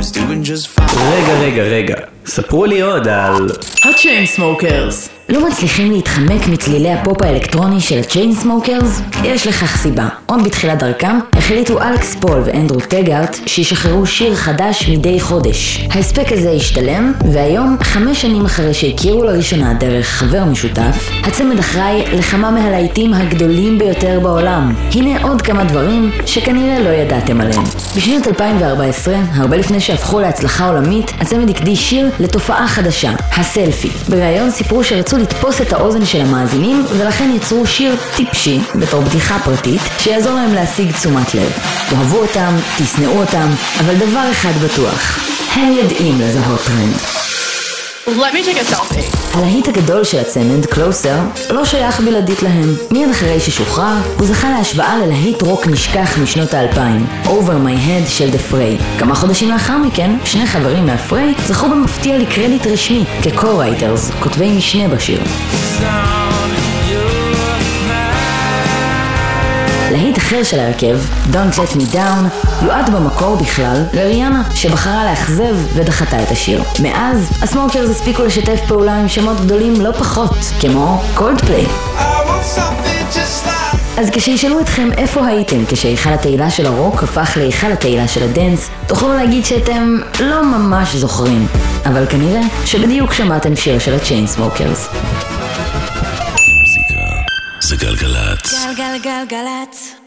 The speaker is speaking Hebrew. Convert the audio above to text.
רגע, רגע, רגע. ספרו לי עוד על... ה-Chainsmokers. לא מצליחים להתחמק מצלילי הפופ האלקטרוני של ה Chainsmokers? יש לכך סיבה. עוד בתחילת דרכם החליטו אלכס פול ואנדרו טגארט שישחררו שיר חדש מדי חודש. ההספק הזה השתלם, והיום, חמש שנים אחרי שהכירו לראשונה דרך חבר משותף, הצמד אחראי לכמה מהלהיטים הגדולים ביותר בעולם. הנה עוד כמה דברים שכנראה לא ידעתם עליהם. בשנת 2014, הרבה לפני שהפכו להצלחה עולמית, הצמד הקדיש שיר לתופעה חדשה, הסלפי. בריאיון סיפרו שרצו לתפוס את האוזן של המאזינים, ולכן יצרו שיר טיפשי, בתור בדיחה פרטית, שיעזור להם להשיג תשומת לב. תאהבו אותם, תשנאו אותם, אבל דבר אחד בטוח, הם יודעים לזהות טרנד. Let me take a selfie. הלהיט הגדול של הצמד, Closer, לא שייך בלעדית להם. מיד אחרי ששוחרר, הוא זכה להשוואה ללהיט רוק נשכח משנות האלפיים, Over My Head של The Fray. כמה חודשים לאחר מכן, שני חברים מה Fray זכו במפתיע לקרדיט רשמי כ-co-writers, כותבי משנה בשיר. להיט אחר של ההרכב, Don't Let Me Down, יועד במקור בכלל לריאנה, שבחרה לאכזב ודחתה את השיר. מאז, ה Smokers הספיקו לשתף פעולה עם שמות גדולים לא פחות, כמו Coldplay. I want something just like. אז כשישאלו אתכם איפה הייתם כשהיכל התהילה של הרוק הפך להיכל התהילה של ה dance, תוכלו להגיד שאתם לא ממש זוכרים. אבל כנראה שבדיוק שמעתם שיר של הצ'יינסמוקרס. מוזיקה זה גלגלצ. גלגלגלגלצ.